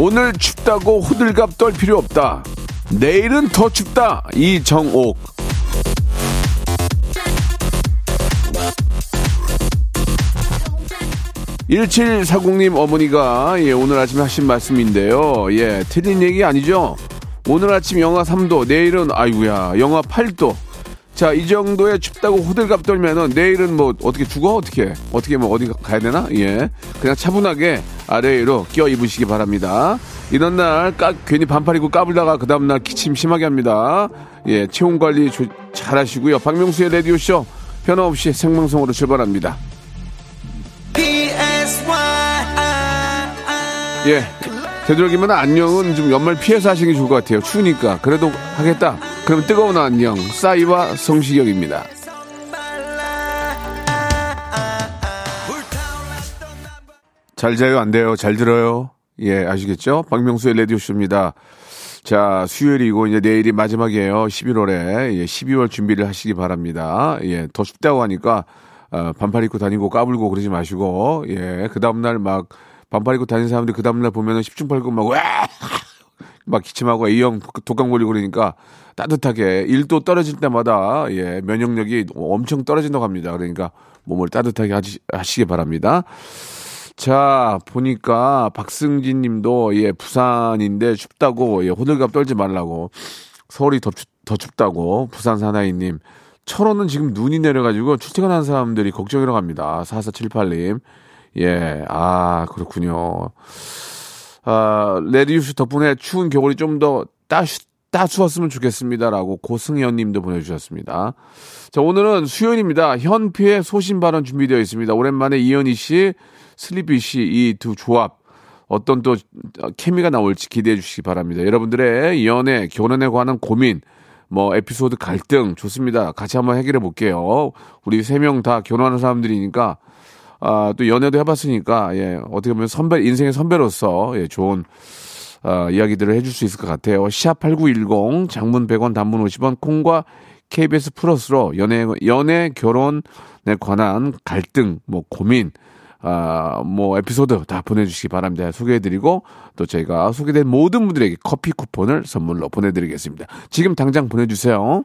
오늘 춥다고 호들갑 떨 필요 없다 내일은 더 춥다 이정옥 1740님 어머니가 예, 오늘 아침에 하신 말씀인데요. 예, 틀린 얘기 아니죠? 오늘 아침 영하 3도, 내일은 아이구야 영하 8도. 자, 이 정도에 춥다고 호들갑 떨면은 내일은 뭐 어떻게 죽어? 어떻게? 어떻게 뭐 어디 가야 되나? 예. 그냥 차분하게 아래로 껴 입으시기 바랍니다. 이런 날 까, 괜히 반팔 입고 까불다가 그 다음날 기침 심하게 합니다. 예, 체온 관리 조- 잘 하시고요. 박명수의 라디오쇼 변함없이 생방송으로 출발합니다. 예. 되도록이면 안녕은 좀 연말 피해서 하시는 게 좋을 것 같아요. 추우니까. 그래도 하겠다. 그럼 뜨거운 안녕. 싸이와 성시경입니다. 잘 자요, 안 돼요? 잘 들어요? 예, 아시겠죠? 박명수의 라디오 쇼입니다. 자, 수요일이고 이제 내일이 마지막이에요. 11월에. 예, 12월 준비를 하시기 바랍니다. 예, 더 춥다고 하니까 어, 반팔 입고 다니고 까불고 그러지 마시고 예, 그 다음 날 막 반팔 입고 다니는 사람들 그 다음 날 보면은 10중 8구 막 와! 막 기침하고 A형 독감 걸리고 그러니까 따뜻하게 1도 떨어질 때마다 예, 면역력이 엄청 떨어진다고 합니다. 그러니까 몸을 따뜻하게 하시, 하시기 바랍니다. 자, 보니까 박승진 님도 예, 부산인데 춥다고 예, 호들갑 떨지 말라고 서울이 더, 춥, 더 춥다고 부산 사나이 님. 철원은 지금 눈이 내려가지고 출퇴근하는 사람들이 걱정이라고 합니다. 4478님. 예, 아, 그렇군요. 아, 라디오쇼 덕분에 추운 겨울이 좀 더 따, 따스웠으면 좋겠습니다. 라고 고승현 님도 보내주셨습니다. 자, 오늘은 수요일입니다. 현피의 소신 발언 준비되어 있습니다. 오랜만에 이현희 씨, 슬리피 씨, 이 두 조합. 어떤 또 케미가 나올지 기대해 주시기 바랍니다. 여러분들의 연애, 결혼에 관한 고민, 뭐 에피소드 갈등 좋습니다. 같이 한번 해결해 볼게요. 우리 세 명 다 결혼하는 사람들이니까 아, 또 연애도 해봤으니까 예 어떻게 보면 선배 인생의 선배로서 예 좋은 아, 이야기들을 해줄 수 있을 것 같아요. 샵8910 장문 100원 단문 50원 콩과 KBS 플러스로 연애 연애 결혼에 관한 갈등 뭐 고민 아, 뭐, 에피소드 다 보내주시기 바랍니다. 소개해드리고, 또 저희가 소개된 모든 분들에게 커피 쿠폰을 선물로 보내드리겠습니다. 지금 당장 보내주세요.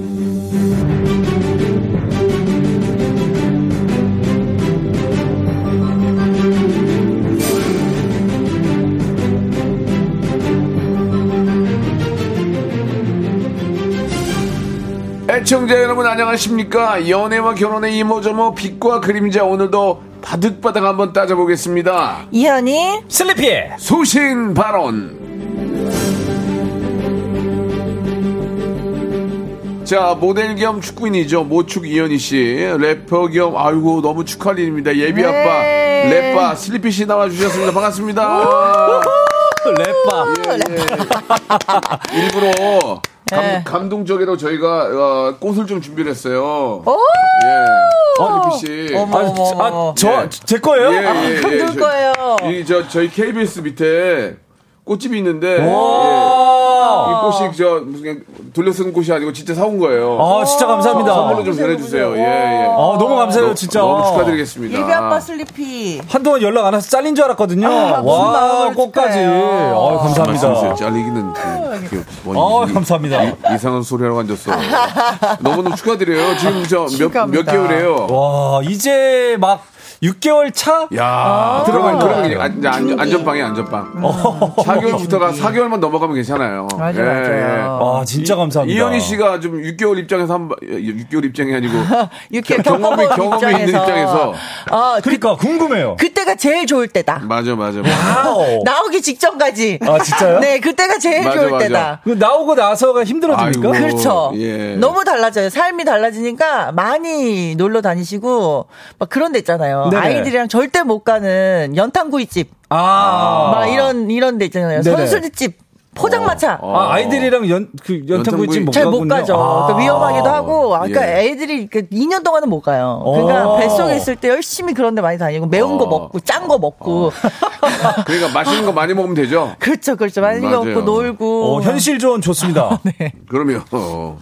애청자 여러분 안녕하십니까? 연애와 결혼의 이모저모 빛과 그림자 오늘도 바득바득 한번 따져보겠습니다. 이현이 슬리피의 소신 발언. 자 모델 겸 축구인이죠 모축 이현희 씨 래퍼 겸 아이고 너무 축하할 일입니다 예비 아빠 네. 래빠 슬리피 씨 나와주셨습니다 반갑습니다 랩바. 예, 예. 일부러 감, 네. 감 동적으로 저희가 어, 꽃을 좀 준비를 했어요 오! 예 슬리피 씨 어머, 어머, 어머. 아, 저, 제 거예요? 예, 예, 예. 누울 저- 거예요. 이, 저, 저희 KBS 밑에 꽃집이 있는데, 예. 와. 이 꽃이 저, 무슨 돌려쓰는 꽃이 아니고 진짜 사온 거예요. 아, 진짜 감사합니다. 선물로 좀 전해주세요. 예, 예. 아, 너무 감사해요, 너- 진짜. 너무 축하드리겠습니다. 예비 아빠 슬리피. 한동안 연락 안 와서 잘린 줄 알았거든요. 아, 와, 꽃까지. 아, 감사합니다. 잘리기는 그, 그, 뭐, 아, 이- 감사합니다. 이, 이상한 소리 하러 앉았어. 너무너무 축하드려요. 지금 저 몇, 몇. 개월이에요. 와, 이제 막 6개월 차? 야, 들어간 그러면 거예요. 그러면 이제 안, 안, 안전빵이 안전빵. 4개월부터가 4개월만 넘어가면 괜찮아요. 맞아, 맞아요. 아, 진짜 감사합니다. 이현희 씨가 좀 6개월 입장에서 한 번, 6개월 입장이 아니고 6개월 경험이 경험이 있는 입장에서 어, 그, 그러니까 궁금해요. 그때가 제일 좋을 때다. 맞아 맞아. 맞아. 나오기 직전까지. 아, 진짜요? 네, 그때가 제일 맞아, 좋을 맞아. 때다. 그 나오고 나서가 힘들어집니까? 아이고. 그렇죠. 예. 너무 달라져요. 삶이 달라지니까 많이 놀러 다니시고 막 그런 데 있잖아요. 네네. 아이들이랑 절대 못 가는 연탄구이집 아. 막 이런 이런 데 있잖아요. 네네. 선술집, 포장마차. 어. 아, 아이들이랑 연, 그, 연탄구이집 못 잘못 가군요. 가죠. 아. 또 위험하기도 하고. 아, 그러니까 예. 애들이 그 2년 동안은 못 가요. 그러니까 어. 뱃속에 있을 때 열심히 그런 데 많이 다니고 매운 거 어. 먹고 짠 거 먹고. 그러니까 맛있는 거 많이 먹으면 되죠. 그렇죠. 그렇죠. 많이 맞아요. 먹고 놀고. 어, 현실 조언 좋습니다. 그러면 어.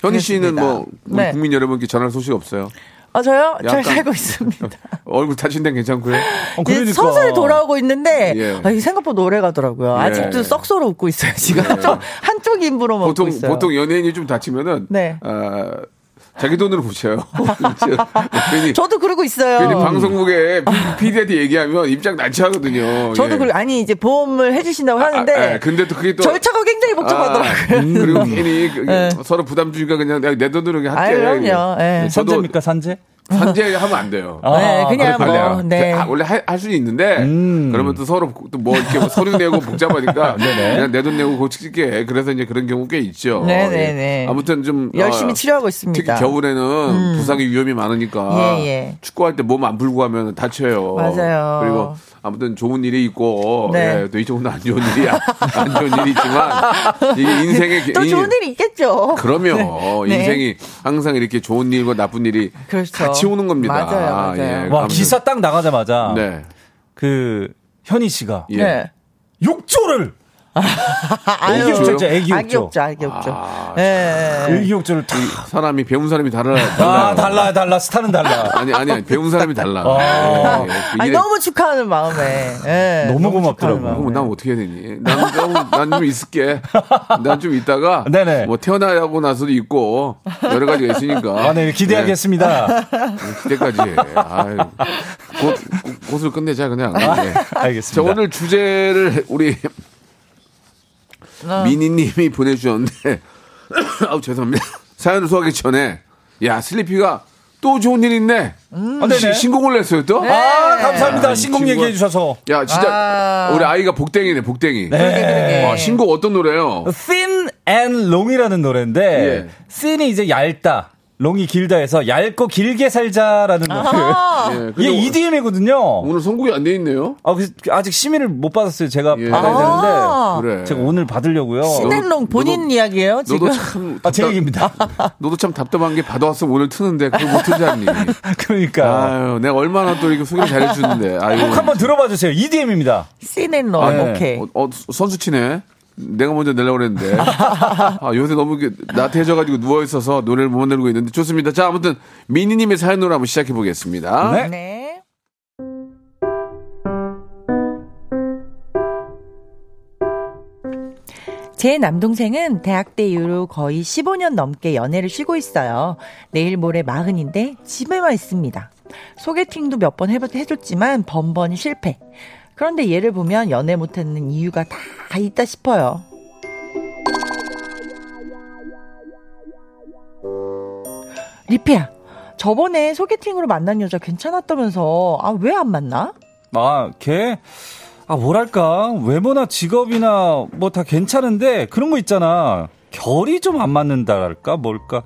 현희 씨는 그렇습니다. 뭐 우리 네. 국민 여러분께 전할 소식 없어요? 아, 저요? 잘 살고 있습니다. 얼굴 다친 데는 괜찮고요. 어, 그러니까. 서서히 돌아오고 있는데 예. 아, 생각보다 오래 가더라고요. 예. 아직도 썩소로 웃고 있어요. 지금 한쪽 한쪽 입으로 먹고 보통 있어요. 보통 연예인이 좀 다치면은 네. 아, 자기 돈으로 고쳐요. 괜히 저도 그러고 있어요. 괜히 방송국에 PD한테 얘기하면 입장 난처하거든요. 저도 예. 그리고 아니 이제 보험을 해주신다고 하는데 아, 아, 근데 또 그게 또 절차가 굉장히 복잡하더라고요. 아, 그리고 괜히 그- 네. 서로 부담 주니까 그냥 내가 내 돈으로 그냥 할게. 아유, 그럼요. 예. 저도 산재입니까, 산재? 산재하면 안 돼요. 네, 그냥 그래요. 뭐, 네. 아, 원래 할 수는 있는데 음. 그러면 또 서로 또 뭐 이렇게 뭐 서류 내고 복잡하니까 네네. 그냥 내 돈 내고 고칠게. 그래서 이제 그런 경우 꽤 있죠. 네네네. 예. 아무튼 좀 열심히 어, 치료하고 특히 있습니다. 음. 겨울에는 부상의 위험이 많으니까 예, 예. 축구할 때 몸 안 풀고 하면 다쳐요. 맞아요. 그리고 아무튼 좋은 일이 있고 네. 예, 또 이쪽은 안 좋은 일이 안 좋은 일이 있지만 이게 인생의 또 인- 좋은 일이 있겠죠. 그러면 네. 인생이 항상 이렇게 좋은 일과 나쁜 일이 그렇죠. 같이 오는 겁니다. 맞아요, 맞아요. 예, 와, 아무튼. 기사 딱 나가자마자. 네. 그, 현희 씨가. 예. 네. 욕조를! 아유, 애기 욕조죠, 애기 아기 욕조. 욕조, 아기 욕조. 아, 예. 애기 욕조를 탁. 사람이 배운 사람이 달라. 아, 달라요. 달라, 달라. 스타는 달라. 아니 아니 아니, 배운 사람이 달라. 아. 예, 예. 그 아니 너무 축하하는 마음에. 예, 너무 고맙더라고요. 축하하는 마음에. 그럼 난 어떻게 해야 되니? 난 난좀 있을게. 난 좀 있다가 네네. 뭐 태어나고 나서도 있고 여러 가지가 있으니까. 아, 네, 기대하겠습니다. 네, 그때까지. 아유, 곧, 곧- 곧 을 끝내자 그냥. 네. 자 알겠습니다. 오늘 주제를 우리 어. 미니님이 보내주셨는데 아우 죄송합니다. 사연을 소화하기 전에 야 슬리피가 또 좋은 일 있네. 아, 네네. 시- 신곡을 냈어요 또. 아, 감사합니다. 아, 이 신곡 얘기해 주셔서. 야 진짜 아. 우리 아이가 복댕이네 복댕이. 그러게, 그러게. 와, 신곡 어떤 노래요? Thin and Long이라는 노래인데 예. Thin이 이제 얇다, Long이 길다 해서 얇고 길게 살자라는 노래. 예, 근데 이게 EDM이거든요. 오늘 선곡이 안 돼 있네요. 아, 그래서 아직 심의를 못 받았어요. 제가 예. 받아야 아. 되는데 그래. 제가 오늘 받으려고요. 신앤롱 본인 너도- 이야기예요 지금. 너도 참 아, 제 얘기입니다. 너도 참 답답한 게 받아왔으면 오늘 트는데 그걸 못 틀자니. 그러니까 아유, 내가 얼마나 또 이렇게 소개를 잘해주는데. 아유. 꼭 한번 들어봐 주세요. EDM입니다. 신앤롱 아, 네. 오케이. 어, 어, 선수치네. 내가 먼저 내려고 그랬는데. 아, 요새 너무 나태해져가지고 누워있어서 노래를 못 내고 있는데 좋습니다. 자, 아무튼 미니님의 사연으로 한번 시작해 보겠습니다. 네. 네. 제 남동생은 대학 때 이후로 거의 15년 넘게 연애를 쉬고 있어요. 내일 모레 마흔인데 집에만 있습니다. 소개팅도 몇 번 해줬지만 번번이 실패. 그런데 얘를 보면 연애 못하는 이유가 다 있다 싶어요. 리피야, 저번에 소개팅으로 만난 여자 괜찮았다면서, 아, 왜 안 만나? 아, 걔, 아, 뭐랄까, 외모나 직업이나 뭐 다 괜찮은데, 그런 거 있잖아. 결이 좀 안 맞는다랄까, 뭘까.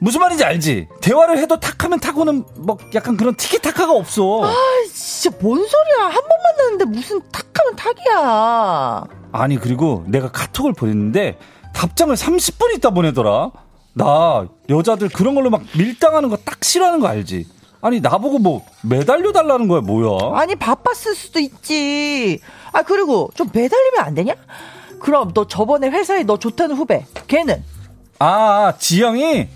무슨 말인지 알지? 대화를 해도 탁 하면 탁오는, 뭐, 약간 그런 티키타카가 없어. 진짜 뭔 소리야. 한 번 만났는데 무슨 탁하면 탁이야. 아니, 그리고 내가 카톡을 보냈는데, 답장을 30분 있다 보내더라? 나, 여자들 그런 걸로 막 밀당하는 거 딱 싫어하는 거 알지? 아니, 나보고 뭐, 매달려 달라는 거야, 뭐야? 아니, 바빴을 수도 있지. 아, 그리고 좀 매달리면 안 되냐? 그럼 너 저번에 회사에 너 좋다는 후배, 걔는? 아, 지영이?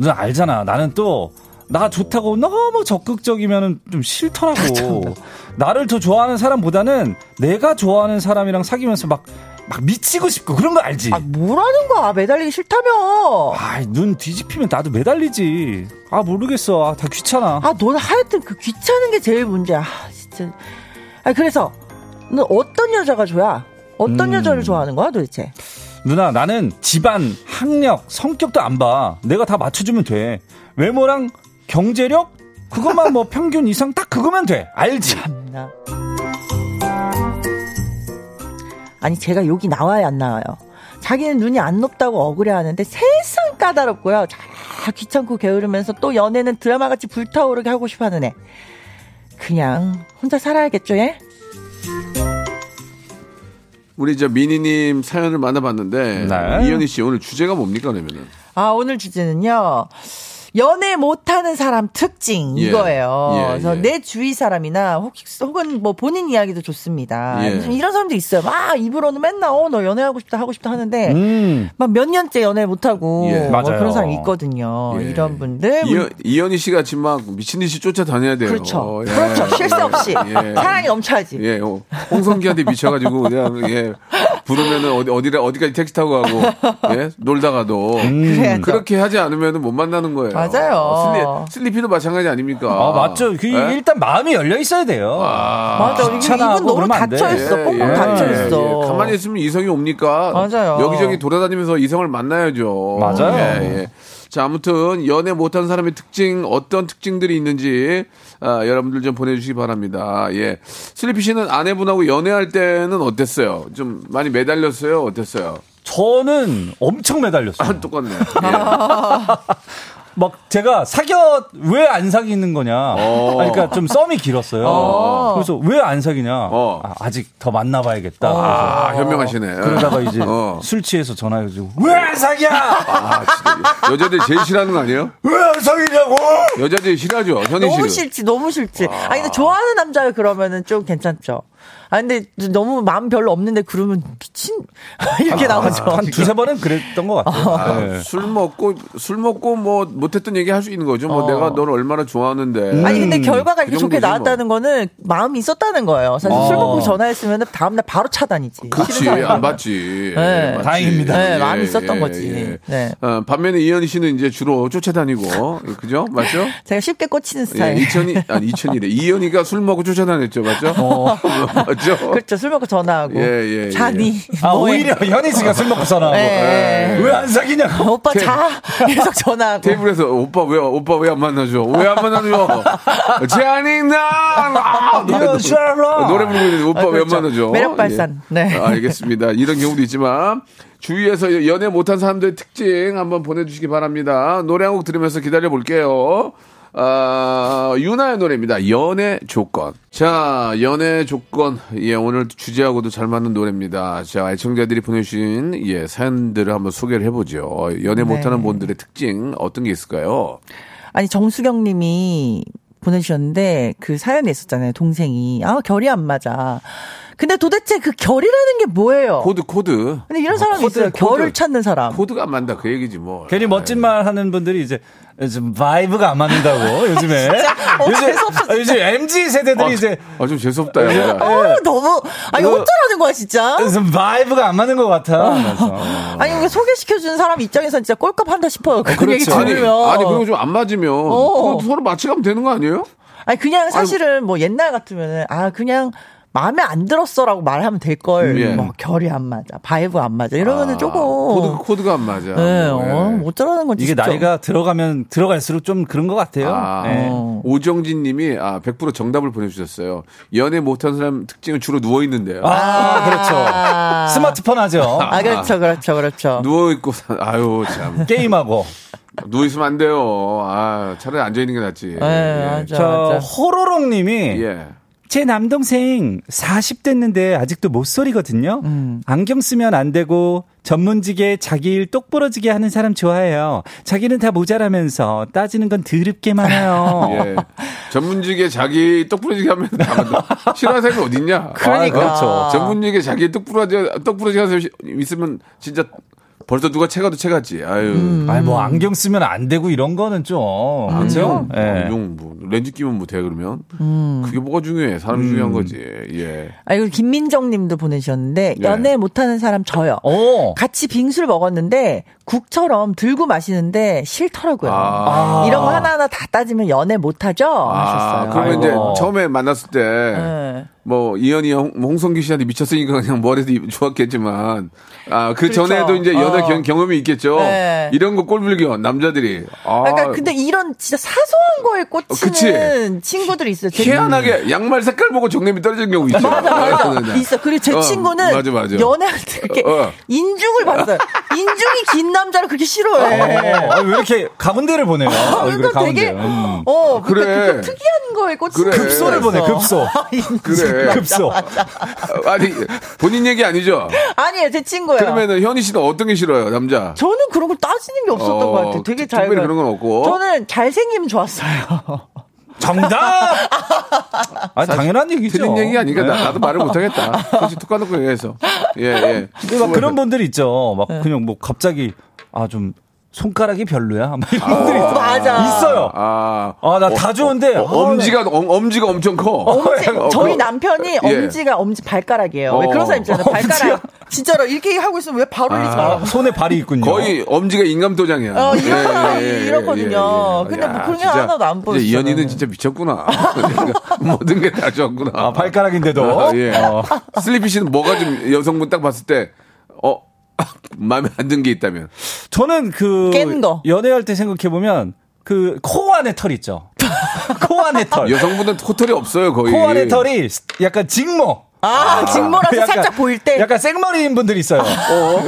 너 알잖아. 나는 또, 나 좋다고 너무 적극적이면 좀 싫더라고. 나를 더 좋아하는 사람보다는 내가 좋아하는 사람이랑 사귀면서 막, 막 미치고 싶고 그런 거 알지? 아, 뭐라는 거야. 매달리기 싫다며. 아, 눈 뒤집히면 나도 매달리지. 아, 모르겠어. 아, 다 귀찮아. 아, 너는 하여튼 그 귀찮은 게 제일 문제야. 아, 진짜. 아, 그래서, 너 어떤 여자가 좋아? 어떤 음. 여자를 좋아하는 거야, 도대체? 누나, 나는 집안, 학력, 성격도 안 봐. 내가 다 맞춰주면 돼. 외모랑 경제력? 그것만 뭐 평균 이상 딱 그거면 돼. 알지? 나. 아니, 제가 여기 나와야 안 나와요. 자기는 눈이 안 높다고 억울해 하는데 세상 까다롭고요. 자, 귀찮고 게으르면서 또 연애는 드라마같이 불타오르게 하고 싶어 하는 애. 그냥 혼자 살아야겠죠, 얘? 우리 저 미니님 사연을 만나봤는데 네. 이현희 씨 오늘 주제가 뭡니까 그러면은? 아, 오늘 주제는요. 연애 못하는 사람 특징 예. 이거예요. 예, 그래서 예. 내 주위 사람이나 혹시 혹은 뭐 본인 이야기도 좋습니다. 예. 좀 이런 사람도 있어요. 막 입으로는 맨날 어 너 연애하고 싶다 하고 싶다 하는데 음. 막몇 년째 연애 못 하고 예. 뭐 맞아요. 그런 사람이 있거든요. 예. 이런 분들 이현, 이현희 씨가 지금 막 미친 듯이 쫓아다녀야 돼요. 그렇죠. 예. 그렇죠. 쉴새 없이 예. 사랑이 넘쳐야지. 예, 어, 홍성기한테 미쳐가지고 그냥 예 부르면은 어디 어디라 어디까지 택시 타고 가고 예 놀다가도 그래야죠. 그렇게 하지 않으면은 못 만나는 거예요. 맞아요. 슬리, 슬리피도 마찬가지 아닙니까? 아, 맞죠. 그 예? 일단 마음이 열려 있어야 돼요. 맞아. 이게 이분 너무. 닫혀 있어. 예, 꽁꽁 예, 닫혀 예, 있어. 예. 가만히 있으면 이성이 옵니까? 맞아요. 여기저기 돌아다니면서 이성을 만나야죠. 맞아요. 예, 예. 자, 아무튼 연애 못한 사람의 특징 어떤 특징들이 있는지 아, 여러분들 좀 보내주시기 바랍니다. 예, 슬리피 씨는 아내분하고 연애할 때는 어땠어요? 좀 많이 매달렸어요? 어땠어요? 저는 엄청 매달렸어요. 아, 똑같네. 예. 막 제가 사겨 왜 안 사귀는 거냐. 어. 그러니까 좀 썸이 길었어요. 그래서 왜 안 사귀냐. 어. 아, 아직 더 만나봐야겠다. 아, 현명하시네. 그러다가 이제 어. 술 취해서 전화해가지고 왜 안 사귀야? 아, 진짜 여자들 제일 싫어하는 거 아니에요? 왜 안 사귀냐고? 여자들이 싫어하죠. 현희 너무. 싫지, 너무 싫지. 아니, 근데 좋아하는 남자가 그러면은 좀 괜찮죠. 아, 근데 너무 마음 별로 없는데 그러면 미친. 이렇게 나오죠. 한 두세 번은 그랬던 것 같아요. 아, 네. 술 먹고 술 먹고 뭐 못했던 얘기 할 수 있는 거죠. 뭐 어. 내가 너를 얼마나 좋아하는데. 아니, 근데 결과가 이렇게 그 좋게 정도지, 나왔다는 거는 마음이 있었다는 거예요. 사실 술 어. 먹고 전화했으면 다음날 바로 차다니지. 그렇지. 안 받지. 네. 맞지. 다행입니다. 네, 마음이 있었던 거지. 네. 어, 반면에 이현희 씨는 이제 주로 쫓아다니고 그죠? 맞죠? 제가 쉽게 꽂히는 예, 스타일. 이천이 아니 이천이래. 이현희가 술 먹고 쫓아다녔죠, 맞죠? 맞죠? 그렇죠. 술 먹고 전화하고. 예, 예, 예. 자니. 아, 뭐해? 오히려 현희 씨가 술 먹고 전화하고 네. 왜안 사귀냐고. 오빠 자. 계속 전화하고. 테이블에서 오빠 왜 오빠 왜 안 만나줘? 왜안 만나줘? 잔인나 아, 노래, 이거 셜록. 노래 부르고 있는데 오빠 아, 왜안 그렇죠. 만나줘? 매력 발산. 예. 네. 아, 알겠습니다. 이런 경우도 있지만 주위에서 연애 못한 사람들의 특징 한번 보내주시기 바랍니다. 노래 한 곡 들으면서 기다려 볼게요. 아, 윤하의 노래입니다. 연애 조건. 자, 연애 조건. 예, 오늘 주제하고도 잘 맞는 노래입니다. 자, 애청자들이 보내주신, 예, 사연들을 한번 소개를 해보죠. 연애 못하는 분들의 특징, 어떤 게 있을까요? 아니 정수경 님이 보내주셨는데 그 사연에 있었잖아요. 동생이 아 결이 안 맞아. 근데 도대체 그 결이라는 게 뭐예요? 코드, 코드. 근데 이런 사람이 코드, 있어요. 코드. 결을 찾는 사람. 코드가 안 맞다. 그 얘기지, 뭐. 괜히 멋진 말 하는 분들이 이제 좀 vibe가 안 맞는다고 요즘에 어, 요즘 아, 요즘 MZ 세대들이 이제 아, 좀 재수없다, 야. 어, 너무 아니 그- 어쩌라는 거야 진짜. 좀 vibe가 안 맞는 것 같아. 아니 이거 소개시켜 주는 사람 입장에선 진짜 꼴값한다 싶어요. 그 그렇죠. 얘기 아니, 들으면. 아니, 그리고 좀 안 맞으면. 어. 그거 서로 맞춰가면 되는 거 아니에요? 아니 그냥 사실은 뭐 옛날 같으면은 아 그냥 마음에 안 들었어라고 말하면 될 걸. 예. 뭐 결이 안 맞아, vibe 안 맞아 이러면은 아, 조금. 코드, 코드 가 안 맞아. 네, 뭐, 예. 어, 어쩌라는 건지. 이게 진짜. 나이가 들어가면 들어갈수록 좀 그런 것 같아요. 아, 네. 어. 오정진 님이 아, 100% 정답을 보내주셨어요. 연애 못한 사람 특징은 주로 누워 있는데요. 아, 그렇죠. 아. 스마트폰 하죠. 아 그렇죠, 그렇죠, 그렇죠. 누워 있고, 사- 아유, 참. 게임하고. 누워 있으면 안 돼요. 아, 차라리 앉아 있는 게 낫지. 네, 맞아, 저 맞아. 호로록 님이 예. 제 남동생 40 됐는데 아직도 모쏠이거든요. 음. 안경 쓰면 안 되고 전문직에 자기 일 똑부러지게 하는 사람 좋아해요. 자기는 다 모자라면서 따지는 건 더럽게 많아요. 예. 전문직에 자기 떡 부러지게 하면 가만둬. 싫어하는 사람이 어딨냐? 그러니까. 아, 그렇죠. 전문직에 자기 떡 부러지, 떡 부러지게 하는 사람이 있으면 진짜 벌써 누가 채가도 채갔지. 아유. 음. 아니 뭐 안경 쓰면 안 되고 이런 거는 좀 그렇죠? 안경, 예. 안경 뭐 렌즈 끼면 못해 그러면 음. 그게 뭐가 중요해 사람이 중요한 거지 예 아, 이거 김민정 님도 보내주셨는데, 예. 연애 못하는 사람 저요. 오. 같이 빙수를 먹었는데, 국처럼 들고 마시는데 싫더라고요. 아. 이런 거 하나하나 다 따지면 연애 못하죠? 아, 하셨어요. 그러면 이제 아이고. 처음에 만났을 때, 네. 뭐, 이현이 형, 홍성기 씨한테 미쳤으니까 그냥 뭐래도 좋았겠지만, 아, 그 그렇죠. 전에도 이제 연애 어. 경, 경험이 있겠죠? 네. 이런 거 꼴불견, 남자들이. 아, 그러니까 근데 이런 진짜 사소한 거에 꽂히는 친구들이 있어요. 제- 희한하게 양말 색깔 보고 정nem이 떨어지는 경우 있죠. 맞아, 맞아. 네, 네. 있어. 그리고 제 어, 친구는 맞아, 맞아. 연애할 때 그렇게 어. 인중을 봤어요. 인중이 긴 남자를 그렇게 싫어해. 아, 왜 이렇게 가운데를 보내요? 얼굴에 그러니까 가운데. 되게 음. 어 그래. 그래. 그 특이한 거에 꽂히는 그래. 급소를 보내, 급소. 그래. 급소. 아니, 본인 얘기 아니죠? 아니에요, 제 친구예요. 그러면은 현희 씨는 어떤 게 싫어요, 남자? 저는 그런 걸 따지는 게 없었던 어, 것 같아요. 되게 특- 특별히 잘. 그런 건 없고. 저는 잘생기면 좋았어요. 정답! 아, 당연한 얘기죠. 틀린 얘기 아니니까 네. 나, 나도 말을 못하겠다. 솔직히 툭 까놓고 얘기해서. 예, 예. 막 그런 분들 있죠. 막 네. 그냥 뭐 갑자기 아 좀 손가락이 별로야. 막 이런 분들이 있어. 맞아. 있어요. 아. 아, 나 다 좋은데. 어, 아, 엄지가, 엄, 엄지가 엄청 커. 엄지, 어, 저희 그- 남편이 예. 엄지가 엄지 발가락이에요. 왜 어. 그런 사람 있잖아요. 발가락. 진짜로 이렇게 하고 있으면 왜 발 올리지 마. 아, 손에 발이 있군요. 거의 엄지가 인감도장이야. 어, 이렇- 이렇거든요. 근데 뭐 그런 게 하나도 안 보였어요, 이현이는 저는. 진짜 미쳤구나. 모든 게 다 좋았구나. 아, 발가락인데도. 아, 예. 어. 슬리피 씨는 뭐가 좀 여성분 딱 봤을 때, 어, 마음에 안 든 게 있다면. 저는 그 깬 거. 연애할 때 생각해 보면 그 코 안에 털 있죠. 코 안에 털. 여성분은 코털이 없어요, 거의. 코 안에 털이 약간 직모. 아, 직모라서 약간- 살짝 보일 때. 약간 생머리인 분들이 있어요. 어?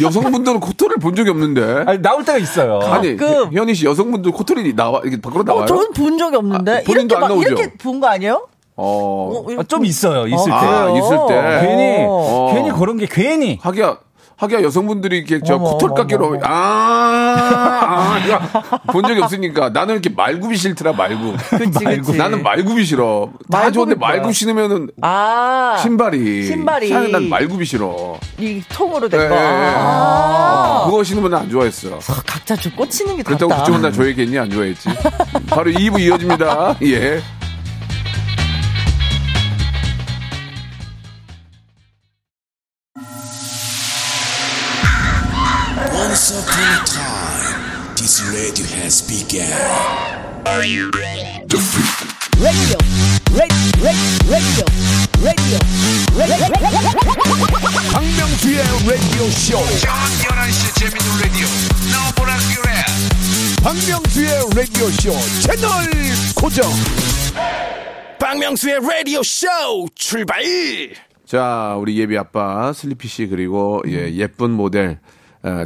여성분들은 코털을 본 적이 없는데. 아니, 나올 때가 있어요. 아니, 가끔. 현희 씨 여성분들 코털이 나와, 이게 밖으로 나와요? 어, 저는 본 적이 없는데. 아, 본인도 이렇게 안 막, 나오죠? 이렇게 본 거 아니에요? 어. 어, 아, 좀 있어요. 있을 어, 때. 아? 있을 때. 괜히 어. 괜히 그런 게 괜히 하기야 하기야 여성분들이 이렇게 저 코털깎이로. 아, 아, 이거 본 적이 없으니까 나는 이렇게 말굽이 싫더라 말굽. 그치, 그치. 나는 말굽이 싫어. 다 좋은데? 말굽 신으면은 아. 신발이 신발이. 희한해, 난 말굽이 싫어. 이 통으로 된 예, 거. 예, 예. 아. 그거 신으면 난안 좋아했어. 각자 좀 꽂히는 게 그렇다고. 그쪽은 나 좋아했겠니 안 좋아했지. 바로 2부 이어집니다. 예. Time, this radio has begun. 박명수의 라디오 쇼. 저녁 11시 재밌는 라디오. 너보라 그래. 박명수의 라디오 쇼 채널 고정. 박명수의 라디오 쇼 출발. 자, 우리 예비 아빠 슬리피 씨 그리고 예, 예쁜 모델 어,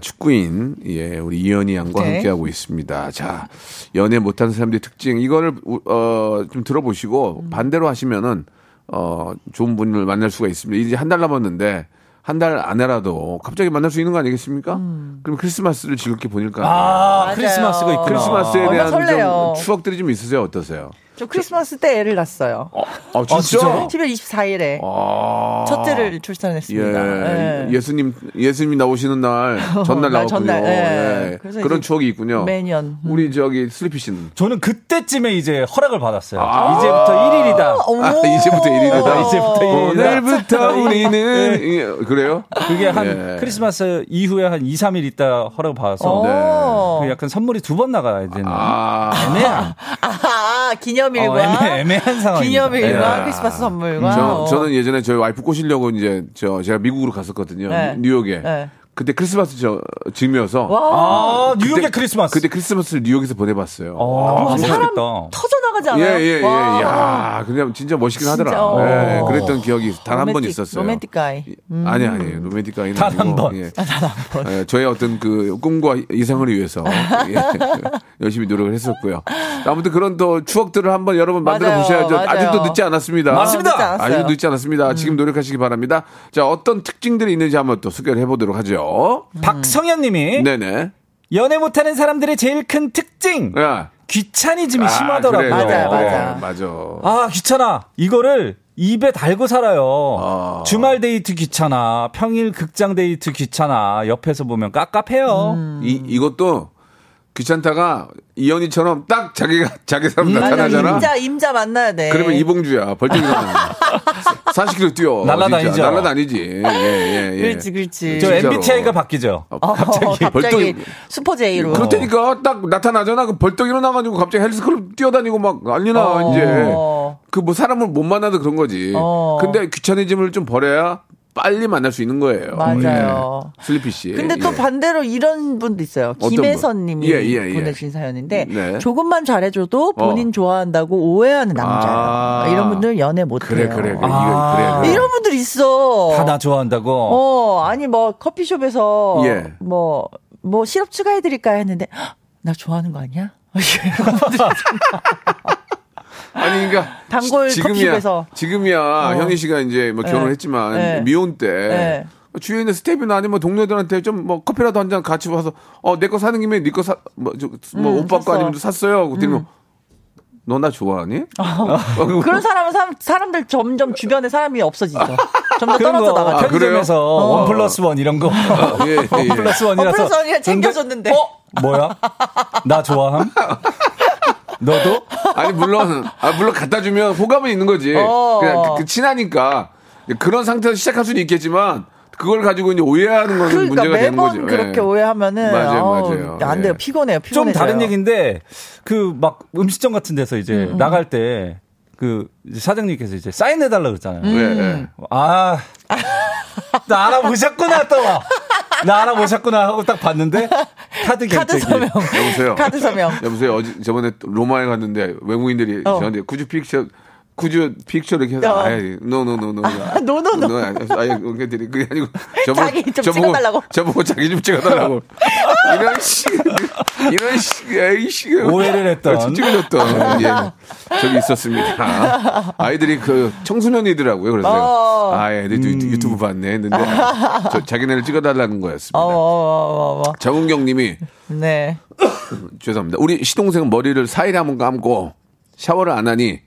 축구인 예, 우리 이현희 양과 네. 함께 하고 있습니다. 자, 연애 못하는 사람들의 특징 이거를 우- 어, 좀 들어보시고 반대로 하시면은 어, 좋은 분을 만날 수가 있습니다. 이제 한 달 남았는데 한 달 안에라도 갑자기 만날 수 있는 거 아니겠습니까? 그럼 크리스마스를 즐겁게 보낼 거 아니에요. 아. 크리스마스가 있구나. 크리스마스에 대한. 좀 추억들이 좀 있으세요? 어떠세요? 저 크리스마스 때 애를 낳았어요. 아, 진짜? 진짜요? 12월 24일에 아. 첫째를 출산했습니다. 예. 예. 예수님, 예수님 나오시는 날, 전날 날 나왔군요. 전날, 예. 예. 그래서 그런 추억이 있군요. 매년. 음. 우리 저기 슬리피 씨는. 저는 그때쯤에 이제 허락을 받았어요. 아. 이제부터 1일이다. 어머. 아, 이제부터 일일이다. 아, 이제부터 일일이다. 오늘부터 우리는. 이- 그래요? 그게 한 예. 크리스마스 이후에 한 2, 3일 있다 허락을 받아서 어. 그 약간 선물이 두 번 나가야 되는 아. 애매한 아, 기념일과 어, 애매, 애매한 상황입니다. 기념일과 예. 크리스마스 선물과 저, 어. 저는 예전에 저희 와이프 꼬시려고 이제 저 제가 미국으로 갔었거든요. 네. 뉴욕에. 네. 그때 크리스마스 저 즈음이어서 와. 아, 뉴욕의 그때- 크리스마스. 그때 크리스마스를 뉴욕에서 보내봤어요. 아, 사람 멋있겠다. 터져 나가지 예, 않아요? 예, 예. 와. 야, 그냥 진짜 멋있긴 진짜, 하더라. 어. 예, 그랬던 기억이 단 한 번 있었어요. 로맨틱 가이. 음. 아니, 아니, 로맨틱 가이는 단한 번. 예. 예, 저의 어떤 그 꿈과 이상을 위해서 예, 열심히 노력을 했었고요. 아무튼 그런 또 추억들을 한번 여러분 만들어 보셔야죠. 아직도 늦지 않았습니다. 맞습니다. 늦지. 아직도 늦지 않았습니다. 지금 노력하시기 바랍니다. 자, 어떤 특징들이 있는지 한번 또 소개를 해보도록 하죠. 박성현 님이 네네. 연애 못하는 사람들의 제일 큰 특징 야. 귀차니즘이 아, 심하더라고요. 맞아요, 그래, 맞아요. 맞아. 아, 귀찮아. 이거를 입에 달고 살아요. 아. 주말 데이트 귀찮아. 평일 극장 데이트 귀찮아. 옆에서 보면 깝깝해요. 이, 이것도 귀찮다가 이현이처럼 딱 자기가 자기 사람 맞아, 나타나잖아. 임자 임자 만나야 돼. 그러면 이봉주야. 벌떡 일어나. 40km 뛰어. 날라다니죠. 날라다니지. 예, 예, 예. 그렇지 그렇지. 저. MBTI가 바뀌죠. 어, 갑자기 갑자기, 벌떡이- 슈퍼 J로. 그렇다니까 딱 나타나잖아. 그 벌떡 일어나가지고 갑자기 헬스클럽 뛰어다니고 막 난리나 어. 이제. 그 뭐 사람을 못 만나도 그런 거지. 어. 근데 귀차니즘을 좀 버려야 빨리 만날 수 있는 거예요. 맞아요. 예. 슬리피 씨. 근데 또 예. 반대로 이런 분도 있어요. 김혜선 님이 분? 예, 예, 예. 보내주신 사연인데 네. 조금만 잘해줘도 본인 좋아한다고 오해하는 남자. 아. 이런 분들 연애 못해요. 그래 그래 그래. 아. 그래. 그래. 이런 분들 있어. 다 나 좋아한다고. 어, 아니 뭐 커피숍에서 예. 뭐, 뭐 시럽 추가해드릴까요 했는데 헉, 나 좋아하는 거 아니야? 아니 그러니까 단골 지- 커피숍에서. 지금이야 현희 씨가 이제 뭐 결혼했지만 네. 미혼 때 네. 주위에 있는 스태프나 아니면 동료들한테 좀 뭐 커피라도 한 잔 같이 와서 어 내 거 사는 김에 네 거 사 뭐 뭐 음, 오빠 거 샀어. 아니면 샀어요. 그랬더니 너나 좋아하니? 어, 그런 사람은 사람, 사람들 점점 주변에 사람이 없어지죠. 점점 떨어져 거 나가죠. 아? 편의점에서 원 플러스 원 이런 거. 예, 예, 원 예. 플러스 원이라서. 원 플러스 원이라 챙겨줬는데. 근데, 어? 뭐야? 나 좋아함? 너도? 아니 물론 아 물론 갖다 주면 호감은 있는 거지. 어. 그냥 그, 그 친하니까 그런 상태에서 시작할 수는 있겠지만 그걸 가지고 이제 오해하는 건 그러니까 문제가 되는 매번 거죠. 그렇게 예. 오해하면은 맞아요, 맞아요. 안 돼요. 예. 피곤해요. 좀 피곤해져요. 다른 얘기인데 그 막 음식점 같은 데서 이제 음, 나갈 때 그 사장님께서 이제 사인해 달라 그랬잖아요. 예, 예. 아, 나 알아보셨구나 또. 나 알아보셨구나 하고 딱 봤는데 카드 카드. 서명. 여보세요. 카드 서명. 여보세요. 어제 저번에 또 로마에 갔는데 외국인들이 어. 저한테 could you picture could you picture 이렇게 해서 어. 아예 노노노노 노노노. 아예 그게 들이 그게 아니고 저보고 자기 좀 저보고- 찍어달라고. 저보고 자기 좀 찍어달라고 이런 씨 이런 씨 에이 씨 오해를 했던. 찌질렸던 예 저기 있었습니다 아이들이 그 청소년이더라고요 그래서 어. 아 애들도 음. 유튜브 봤네 했는데 저 자기네를 찍어달라는 거였습니다 어. 정은경님이 네. 죄송합니다. 우리 시동생은 머리를 사이에 한번 감고 샤워를 안 하니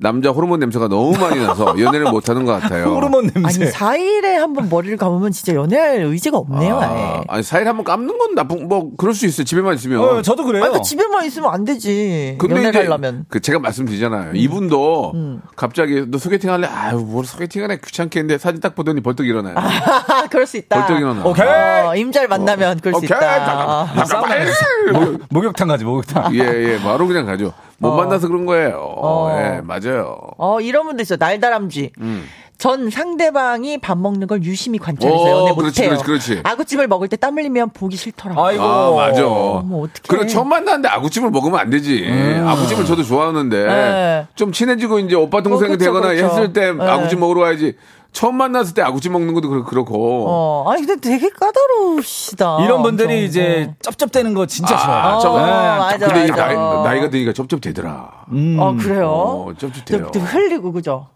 남자 호르몬 냄새가 너무 많이 나서 연애를 못 하는 것 같아요. 호르몬 냄새. 아니 4일에 한 번 머리를 감으면 진짜 연애할 의지가 없네요. 아예. 아, 아니 사이에 한번 감는 건 나쁜 뭐 그럴 수 있어요. 집에만 있으면. 어, 저도 그래요. 아니, 그 집에만 있으면 안 되지. 근데 연애 이제 가려면. 그 제가 말씀드리잖아요. 이분도 갑자기 너 소개팅 할래? 아유 뭘 소개팅 하네 귀찮게 했는데 사진 딱 보더니 벌떡 일어나요. 그럴 수 있다. 벌떡 일어나. 오케이. 어, 임잘 만나면 그럴 수 오케이. 있다. 잠깐만. 아. 잠깐만. 목, 목욕탕 가지 목욕탕. 예, 예, 바로 그냥 가죠. 못 만나서 그런 거예요. 어. 예, 맞아요. 어, 이런 분도 있어. 날다람쥐. 음. 전 상대방이 밥 먹는 걸 유심히 관찰해서 오, 연애 그렇지, 못해요. 그렇지, 그렇지. 아구찜을 먹을 때 땀 흘리면 보기 싫더라고. 아이고. 아, 맞아. 어머, 어떡해. 그리고 처음 만났는데 아구찜을 먹으면 안 되지. 아구찜을 저도 좋아하는데 네. 좀 친해지고 이제 오빠 동생이 어, 그쵸, 되거나 그쵸. 했을 때 네. 아구찜 먹으러 와야지. 처음 만났을 때 아구찜 먹는 것도 그렇- 그렇고. 어, 아니 근데 되게 까다로우시다. 이런 분들이 엄청. 이제 쩝쩝대는 거 진짜 아, 좋아해요. 쩝- 어, 네. 맞아, 근데 맞아. 나이, 나이가 드니까 쩝쩝되더라. 어, 그래요? 어, 쩝쩝대요. 좀, 좀 흘리고 그죠?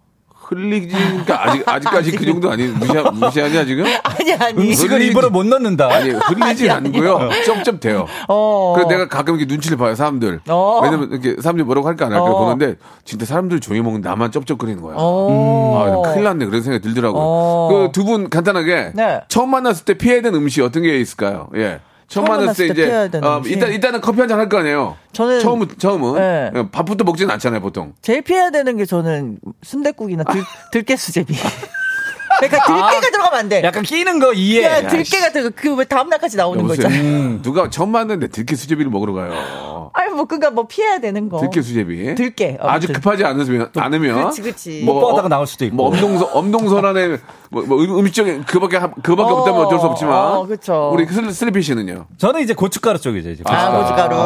흘리지니까 아직 아직까지 그 정도 아니 무시 무시하냐 지금? 아니 아니. 음식을 흘리지- 입으로 못 넣는다. 아니 흘리진 않고요. 쩝쩝대요. 어. 그래서 내가 가끔 이렇게 눈치를 봐요 사람들. 어. 왜냐면 이렇게 사람들이 뭐라고 할까 안 할까 어. 보는데 진짜 사람들이 조용히 먹는 나만 쩝쩝거리는 거야. 어. 아, 큰일 났네. 그런 생각이 들더라고요. 어. 그두 분 간단하게 네. 처음 만났을 때 피해야 되는 음식 어떤 게 있을까요? 예. 처음, 만났을 때 이제 어? 일단 일단은 커피 한 잔 할 거 아니에요. 저는- 처음 처음은 네. 예, 밥부터 먹지는 않잖아요, 보통. 제일 피해야 되는 게 저는 순대국이나 들, 들깨 수제비. 그러니까 들깨가 들어가면 안 돼. 약간 끼는 거 이해. 그냥 들깨가 들어 그왜 다음 날까지 나오는 거 여보세요. 있잖아요. 누가 처음 만났는데 들깨 수제비를 먹으러 가요. 아니 뭐 그니까 뭐 피해야 되는 거. 들깨 수제비. 들깨, 아주 아무튼. 급하지 않으면 않으면. 그치, 그치. 못 받아가 나올 수도 있고. 뭐 엄동선 엄동선 안에 뭐, 뭐 음- 음식적인 그밖에 하- 그밖에 어, 없다면 어쩔 수 없지만. 어, 그쵸. 우리 그 슬- 슬리피 씨는요. 저는 이제 고춧가루 쪽이죠. 이제 아, 고춧가루.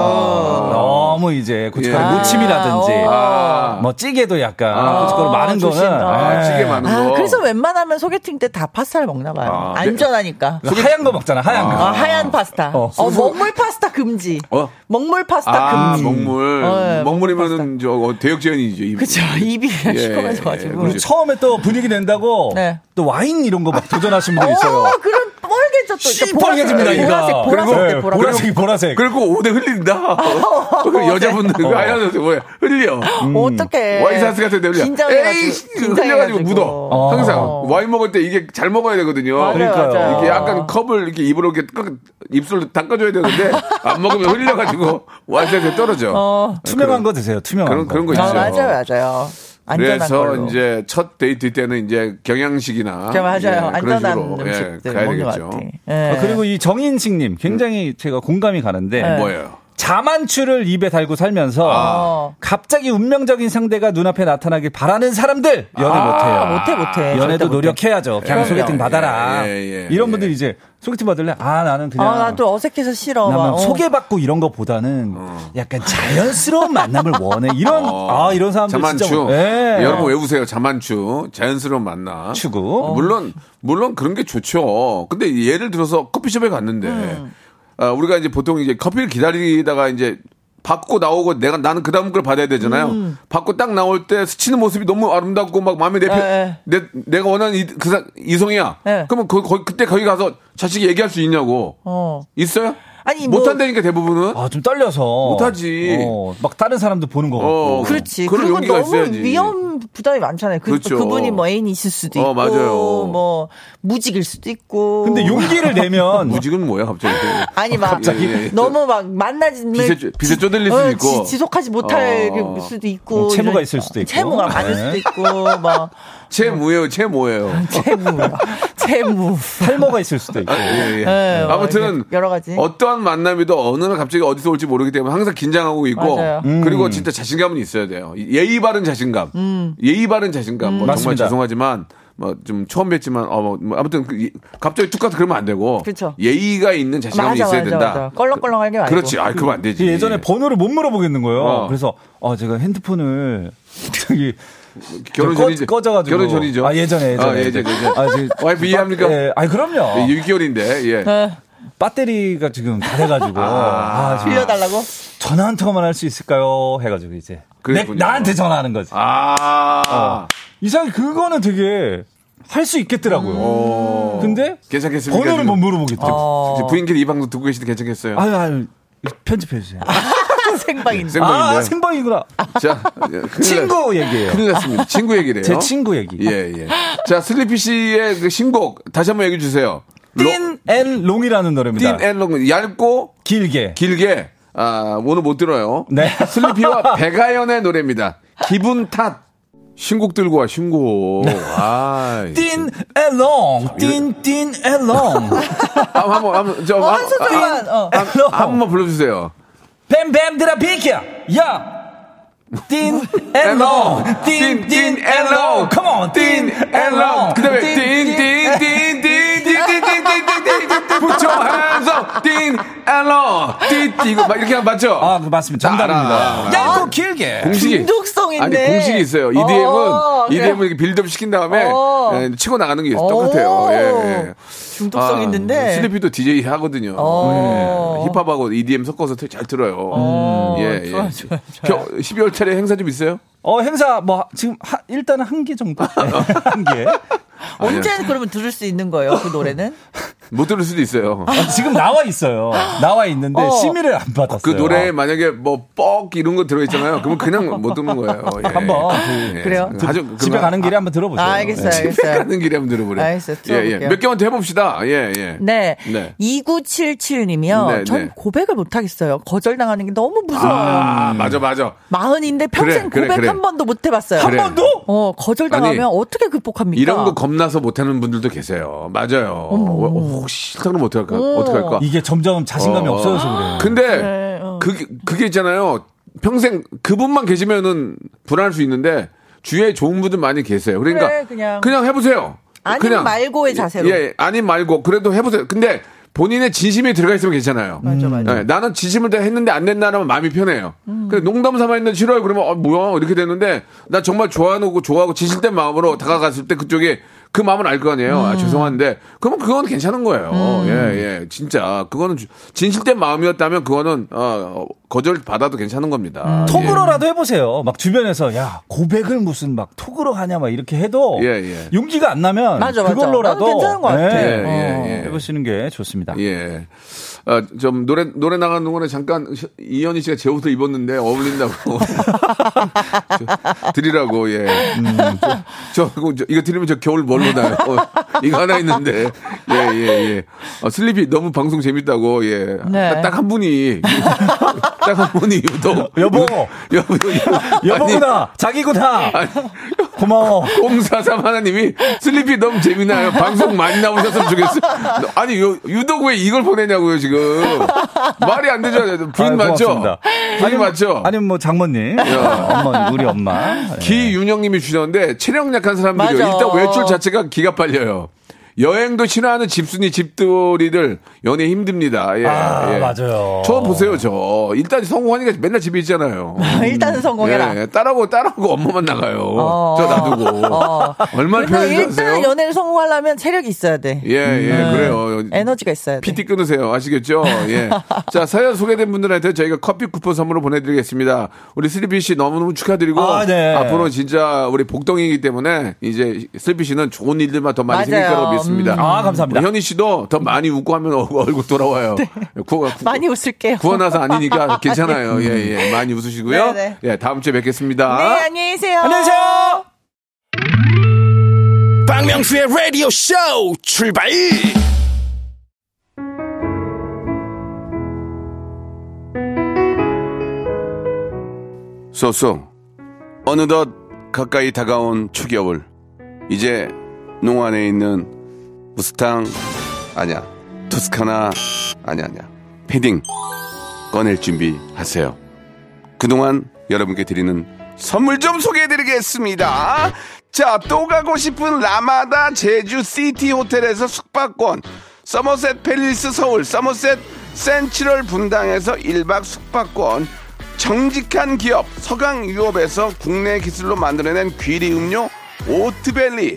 너무 이제 고춧가루 예. 무침이라든지 아, 뭐 찌개도 약간 아. 고춧가루 많은 조심. 거는 아, 예. 찌개 많은 아, 거. 그래서 웬만하면 소개팅 때 다 파스타를 먹나 봐요. 아, 안전하니까. 그 하얀 거 먹잖아. 하얀 거. 아, 하얀 파스타. 어. 어, 먹물 파스타 금지. 어? 먹물 파스타 아, 금지. 먹물. 어, 예, 먹물이면은 저 어, 대역죄인이죠. 입. 그쵸. 입이 예, 시커매져 가지고. 그렇죠. 처음에 또 분위기 낸다고 네. 또 와인 이런 거 막 도전하신 분들 있어요. 어, 그럼 뻘게 이렇게 시뻘개집니다, 보라색, 이가. 보라색, 보라색, 네, 보라색. 보라색이 보라색. 그리고 옷에 흘린다. 그 여자분들 그 아이한테 뭐야 흘려. 어떡해. 와이셔츠 같은 데 흘려. 긴장해가지고. 에이 흘려가지고 묻어. 어. 항상 와인 먹을 때 이게 잘 먹어야 되거든요. 맞아요, 그러니까요. 맞아요. 이렇게 약간 컵을 이렇게 입으로 이렇게 끄- 입술로 닦아줘야 되는데 안 먹으면 흘려가지고 와이셔츠에 떨어져. 어. 투명한 거 드세요. 투명한 그런 거. 그런 거 아, 있죠. 맞아요, 맞아요. 안전한 그래서 걸로. 이제 첫 데이트 때는 이제 경양식이나 맞아요. 예, 그런 안전한 식으로, 예, 가야 되겠죠. 예. 아, 그리고 이 정인식님 굉장히 제가 공감이 가는데 네. 뭐예요? 자만추를 입에 달고 살면서 어. 갑자기 운명적인 상대가 눈앞에 나타나길 바라는 사람들 연애 아, 못해요. 못해, 못해. 연애도. 노력해야죠. 그냥 그럼요. 소개팅 받아라. 예, 예, 예, 이런 예. 분들이 이제 소개팅 받을래? 아 나는 그냥 아, 나도 어색해서 싫어. 막, 나는 어. 소개받고 이런 것보다는 약간 자연스러운 만남을 원해. 이런 아 이런 사람들 자만추. 진짜 예. 여러분 외우세요. 자만추. 자연스러운 만남. 추구. 물론 물론 그런 게 좋죠. 근데 예를 들어서 커피숍에 갔는데 음. 아, 우리가 이제 보통 이제 커피를 기다리다가 이제 받고 나오고 내가 나는 그 다음 걸 받아야 되잖아요. 음. 받고 딱 나올 때 스치는 모습이 너무 아름답고 막 마음에 내, 편- 예, 내 내가 원하는 이, 그 사- 이성이야. 예. 그러면 거, 거, 그때 거기 가서 자식이 얘기할 수 있냐고. 어. 있어요? 아니, 뭐- 못한다니까 대부분은. 아 좀 떨려서 못하지. 어, 막 다른 사람도 보는 거 같고. 어, 그렇지. 그런 그리고 너무 있어야지. 위험 부담이 많잖아요. 그, 그렇죠. 그분이 뭐 애인이 있을 수도 있고, 어, 맞아요. 뭐 무직일 수도 있고. 근데 용기를 내면 무직은 뭐야 갑자기? 아니 막 갑자기. 예, 예. 너무 막 만나지 빚에, 빚에 쪼들릴 수도 어, 있고. 지, 속하지 못할 어. 수도 있고 어, 채무가 이러니까. 있을 수도 있고. 채무가 많을 네. 수도 있고 뭐 채무예요, 채무예요. 채무 채무 탈모가 있을 수도 있고. 예, 예. 네, 아무튼 여러 가지. 어떠한 만남이도 어느 날 갑자기 어디서 올지 모르기 때문에 항상 긴장하고 있고 맞아요. 그리고 진짜 자신감은 있어야 돼요. 예의 바른 자신감, 음. 예의 바른 자신감. 뭐 정말 맞습니다. 죄송하지만 뭐 좀 처음 뵀지만 어, 뭐, 뭐 아무튼 그 이- 갑자기 툭 가서 그러면 안 되고 그쵸. 예의가 있는 자신감이 맞아 있어야 맞아 된다. 맞아 껄렁껄렁하게 말고 그렇지. 아, 그러면 안 되지. 예전에 번호를 못 물어보겠는 거예요. 어. 그래서 어 제가 핸드폰을 저기 결혼 꺼- 전이지. 꺼져가지고 결혼 전이죠. 아 예전에 예전에 아, 예전, 예전. 아, 지금 와이프 이해합니까? 예, 아 그럼요. 6개월인데, 예. 네. 배터리가 지금 다 돼가지고 아, 지금 빌려달라고 전화 한 통화만 할 수 있을까요? 해가지고 이제 내. 나한테 전화하는 거지. 아. 어. 이상하게 그거는 되게 할수 있겠더라고요. 근데 괜찮겠습니까? 번호를? 못 물어보겠더라고. 어. 부인끼리 이 방송 듣고 계시는데 괜찮겠어요? 아유 아유 편집해 주세요. 생방인데 생방인데. 아 생방이구나. 자, 큰일 났- 친구 얘기예요. 큰일 났습니다. 친구 얘기래요. 제 친구 얘기. 예, 예. 자, 슬리피 씨의 그 신곡 다시 한번 얘기해 주세요. Thin and long이라는 노래입니다. Thin and long 얇고 길게. 길게 아, 오늘 못 들어요. 네. 슬리피와 백아연의 노래입니다. 기분 탓. 신곡 들고 와, 신곡. 아. Thin and long. Thin thin and long. 한번 한번 한 번 저 한, 한 소절만 어. 한, 한 번만 불러 주세요. 뱀뱀들아 비켜. 야. 틴앤 롱. 틴틴앤 롱. Come on. 틴앤 롱. 그 다음에 띵띵띵띵띵띵띵띵띵띵띵 Put your hands up. Thin and long. Thin 이거 막 이렇게 하면 맞죠? 아, 그 맞습니다. 다 정답입니다. 알아. 얇고 길게. 공식이 중독성 있네. 아니 공식이 있어요. EDM은 어. EDM은 이렇게 build up 시킨 다음에 어. 예, 치고 나가는 게 똑같아요. 오. 예, 예. 중독성 있는데 슬리피도 DJ 하거든요. 어. 예. 힙합하고 EDM 섞어서 잘 들어요. 어, 예, 예. 좋아, 좋아, 좋아. 12월 달에 행사 좀 있어요? 어, 행사 뭐 지금 하, 일단은 한 개 정도. 네, 한 개. 언제 그러면 들을 수 있는 거예요 그 노래는 못 들을 수도 있어요. 아, 지금 나와 있어요. 나와 있는데 어. 심의를 안 받았어요. 그 노래에 만약에 뭐 뻑 이런 거 들어 있잖아요. 그러면 그냥 못 듣는 거예요. 예. 한번 그- 예. 그래요? 아주 집에 가는 길에 한번 들어보세요. 아, 알겠어요, 네. 알겠어요. 집에 가는 길에 한번 들어보래. 알겠어요. 예, 예. 몇 개만 더 해봅시다. 예, 예. 네. 네. 2977님이요. 네, 전 네. 고백을 못 하겠어요. 거절당하는 게 너무 무서워요. 아, 맞아, 맞아. 마흔인데 평생 그래, 고백 그래. 한 번도 못 해봤어요. 그래. 한 번도? 어, 거절당하면 아니, 어떻게 극복합니까? 이런 거 겁나서 못 하는 분들도 계세요. 맞아요. 어, 혹시 싫다면 어떡할까? 어떡할까? 이게 점점 자신감이 어. 없어져서 그래요. 근데 네, 어. 그게 그게 있잖아요. 평생 그분만 계시면은 불안할 수 있는데 주위에 좋은 분들 많이 계세요. 그러니까 그래, 그냥. 해보세요. 아님 말고의 자세로. 예, 예, 아님 말고 그래도 해보세요. 근데 본인의 진심이 들어가 있으면 괜찮아요. 맞아, 맞아. 예, 나는 진심을 다 했는데 안 된다면 마음이 편해요. 음. 근데 농담 삼아 했는데 싫어요. 그러면 어, 뭐야 이렇게 됐는데 나 정말 좋아하고 좋아하고 진실된 마음으로 다가갔을 때 그쪽에 그 마음을 알거 아니에요. 음. 아, 죄송한데 그러면 그건 괜찮은 거예요. 예, 예, 진짜 그거는 주- 진실된 마음이었다면 그거는 어, 거절 받아도 괜찮은 겁니다. 톡으로라도 해보세요. 막 주변에서 야 고백을 무슨 막 톡으로 하냐 막 이렇게 해도 예, 예. 용기가 안 나면 맞아, 맞아. 그걸로라도 괜찮은 것 같아. 예, 예, 예, 예. 해보시는 게 좋습니다. 예. 예. 아, 좀 노래 노래 나가는 동안에 잠깐 시- 이현희 씨가 제 옷을 입었는데 어울린다고 저, 드리라고 예. 저, 저, 그거 저- 이거 드리면 저 겨울 뭘로 나요? 어, 이거 하나 있는데 예예 예. 어, 슬리피 너무 방송 재밌다고 예. 네. 딱한 분이 딱 한 분이 또 여보. 여보 여보구나 자기구나 고마워. 043 하나님이 슬리피 너무 재미나요. 방송 많이 나오셨으면 좋겠어요. 아니, 요- 유독 왜 이걸 보내냐고요, 지금. 말이 안 되죠. 부인 아유, 맞죠? 고맙습니다. 부인 맞죠? 아니면 뭐 장모님, 엄마 우리 엄마. 예. 기윤영님이 주셨는데 체력 약한 사람들이 맞아. 일단 외출 자체가 기가 빨려요. 여행도 싫어하는 집순이 집돌이들 연애 힘듭니다. 예, 아 예. 맞아요. 저 보세요, 저. 일단 성공하니까 맨날 집에 있잖아요. 일단은 성공해라. 예, 딸하고 딸하고 엄마만 나가요. 어. 저 놔두고. 어. 얼마나 편한지 일단? 연애를 성공하려면 체력이 있어야 돼. 예, 예, 네. 그래요. 에너지가 있어야 돼. PT 끊으세요. 아시겠죠? 예. 자, 사연 소개된 분들한테 저희가 커피 쿠폰 선물로 보내드리겠습니다. 우리 슬리피 씨 너무너무 축하드리고. 아, 네. 앞으로 진짜 우리 복덩이기 때문에 이제 슬리피 씨는 좋은 일들만 더 많이 생길 맞아요. 거라고 믿습니다. 아 감사합니다. 우리 현희 씨도 더 많이 웃고 하면 어- 얼굴 돌아와요. 구워, 구- 많이 웃을게요. 구워놔서 아니니까 괜찮아요. 예, 예. 많이 웃으시고요. 네, 예, 다음 주에 뵙겠습니다. 네, 안녕히 계세요. 안녕하세요. 박명수의 라디오 쇼 출발 쏘쏘 어느덧 가까이 다가온 추겨울 이제 농안에 있는 무스탕 아니야. 토스카나 아니야 아니야. 패딩 꺼낼 준비하세요. 그동안 여러분께 드리는 선물 좀 소개해드리겠습니다. 자 또 가고 싶은 라마다 제주 시티 호텔에서 숙박권. 서머셋 팰리스 서울 서머셋 센트럴 분당에서 1박 숙박권. 정직한 기업 서강유업에서 국내 기술로 만들어낸 귀리 음료 오트벨리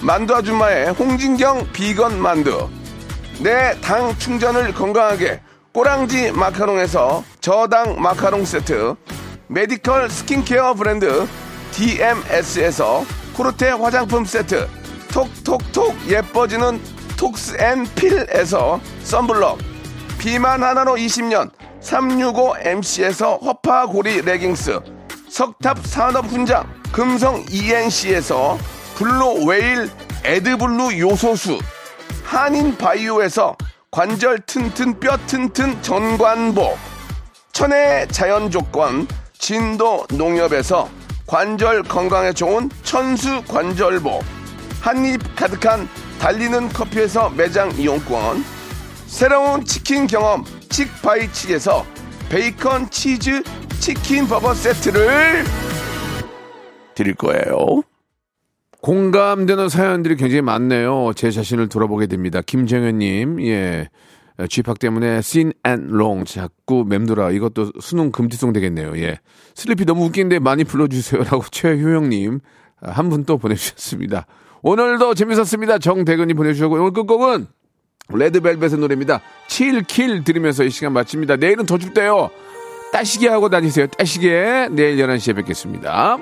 만두 아줌마의 홍진경 비건 만두. 내 당 충전을 건강하게 꼬랑지 마카롱에서 저당 마카롱 세트. 메디컬 스킨케어 브랜드 DMS에서 코르테 화장품 세트. 톡톡톡 예뻐지는 톡스앤필에서 썬블럭. 비만 하나로 20년 365MC에서 허파고리 레깅스. 석탑 산업 훈장 금성 ENC에서 블루 웨일 에드블루 요소수 한인 바이오에서 관절 튼튼 뼈 튼튼 전관보 천혜 자연 조건 진도 농협에서 관절 건강에 좋은 천수 관절보 한입 가득한 달리는 커피에서 매장 이용권 새로운 치킨 경험 칙바이칙에서 베이컨 치즈 치킨 버거 세트를 드릴 거예요. 공감되는 사연들이 굉장히 많네요. 제 자신을 돌아보게 됩니다. 김정현님, 예. 쥐팍 때문에 씬앤롱 자꾸 맴돌아 이것도 수능 금지송 되겠네요. 예. 슬리피 너무 웃긴데 많이 불러주세요라고 최효영님 한 분 또 보내주셨습니다. 오늘도 재밌었습니다. 정대근이 보내주셨고 오늘 끝곡은 레드벨벳의 노래입니다. 칠킬 들으면서 이 시간 마칩니다. 내일은 더 춥대요. 따시게 하고 다니세요. 따시게. 내일 11시에 뵙겠습니다.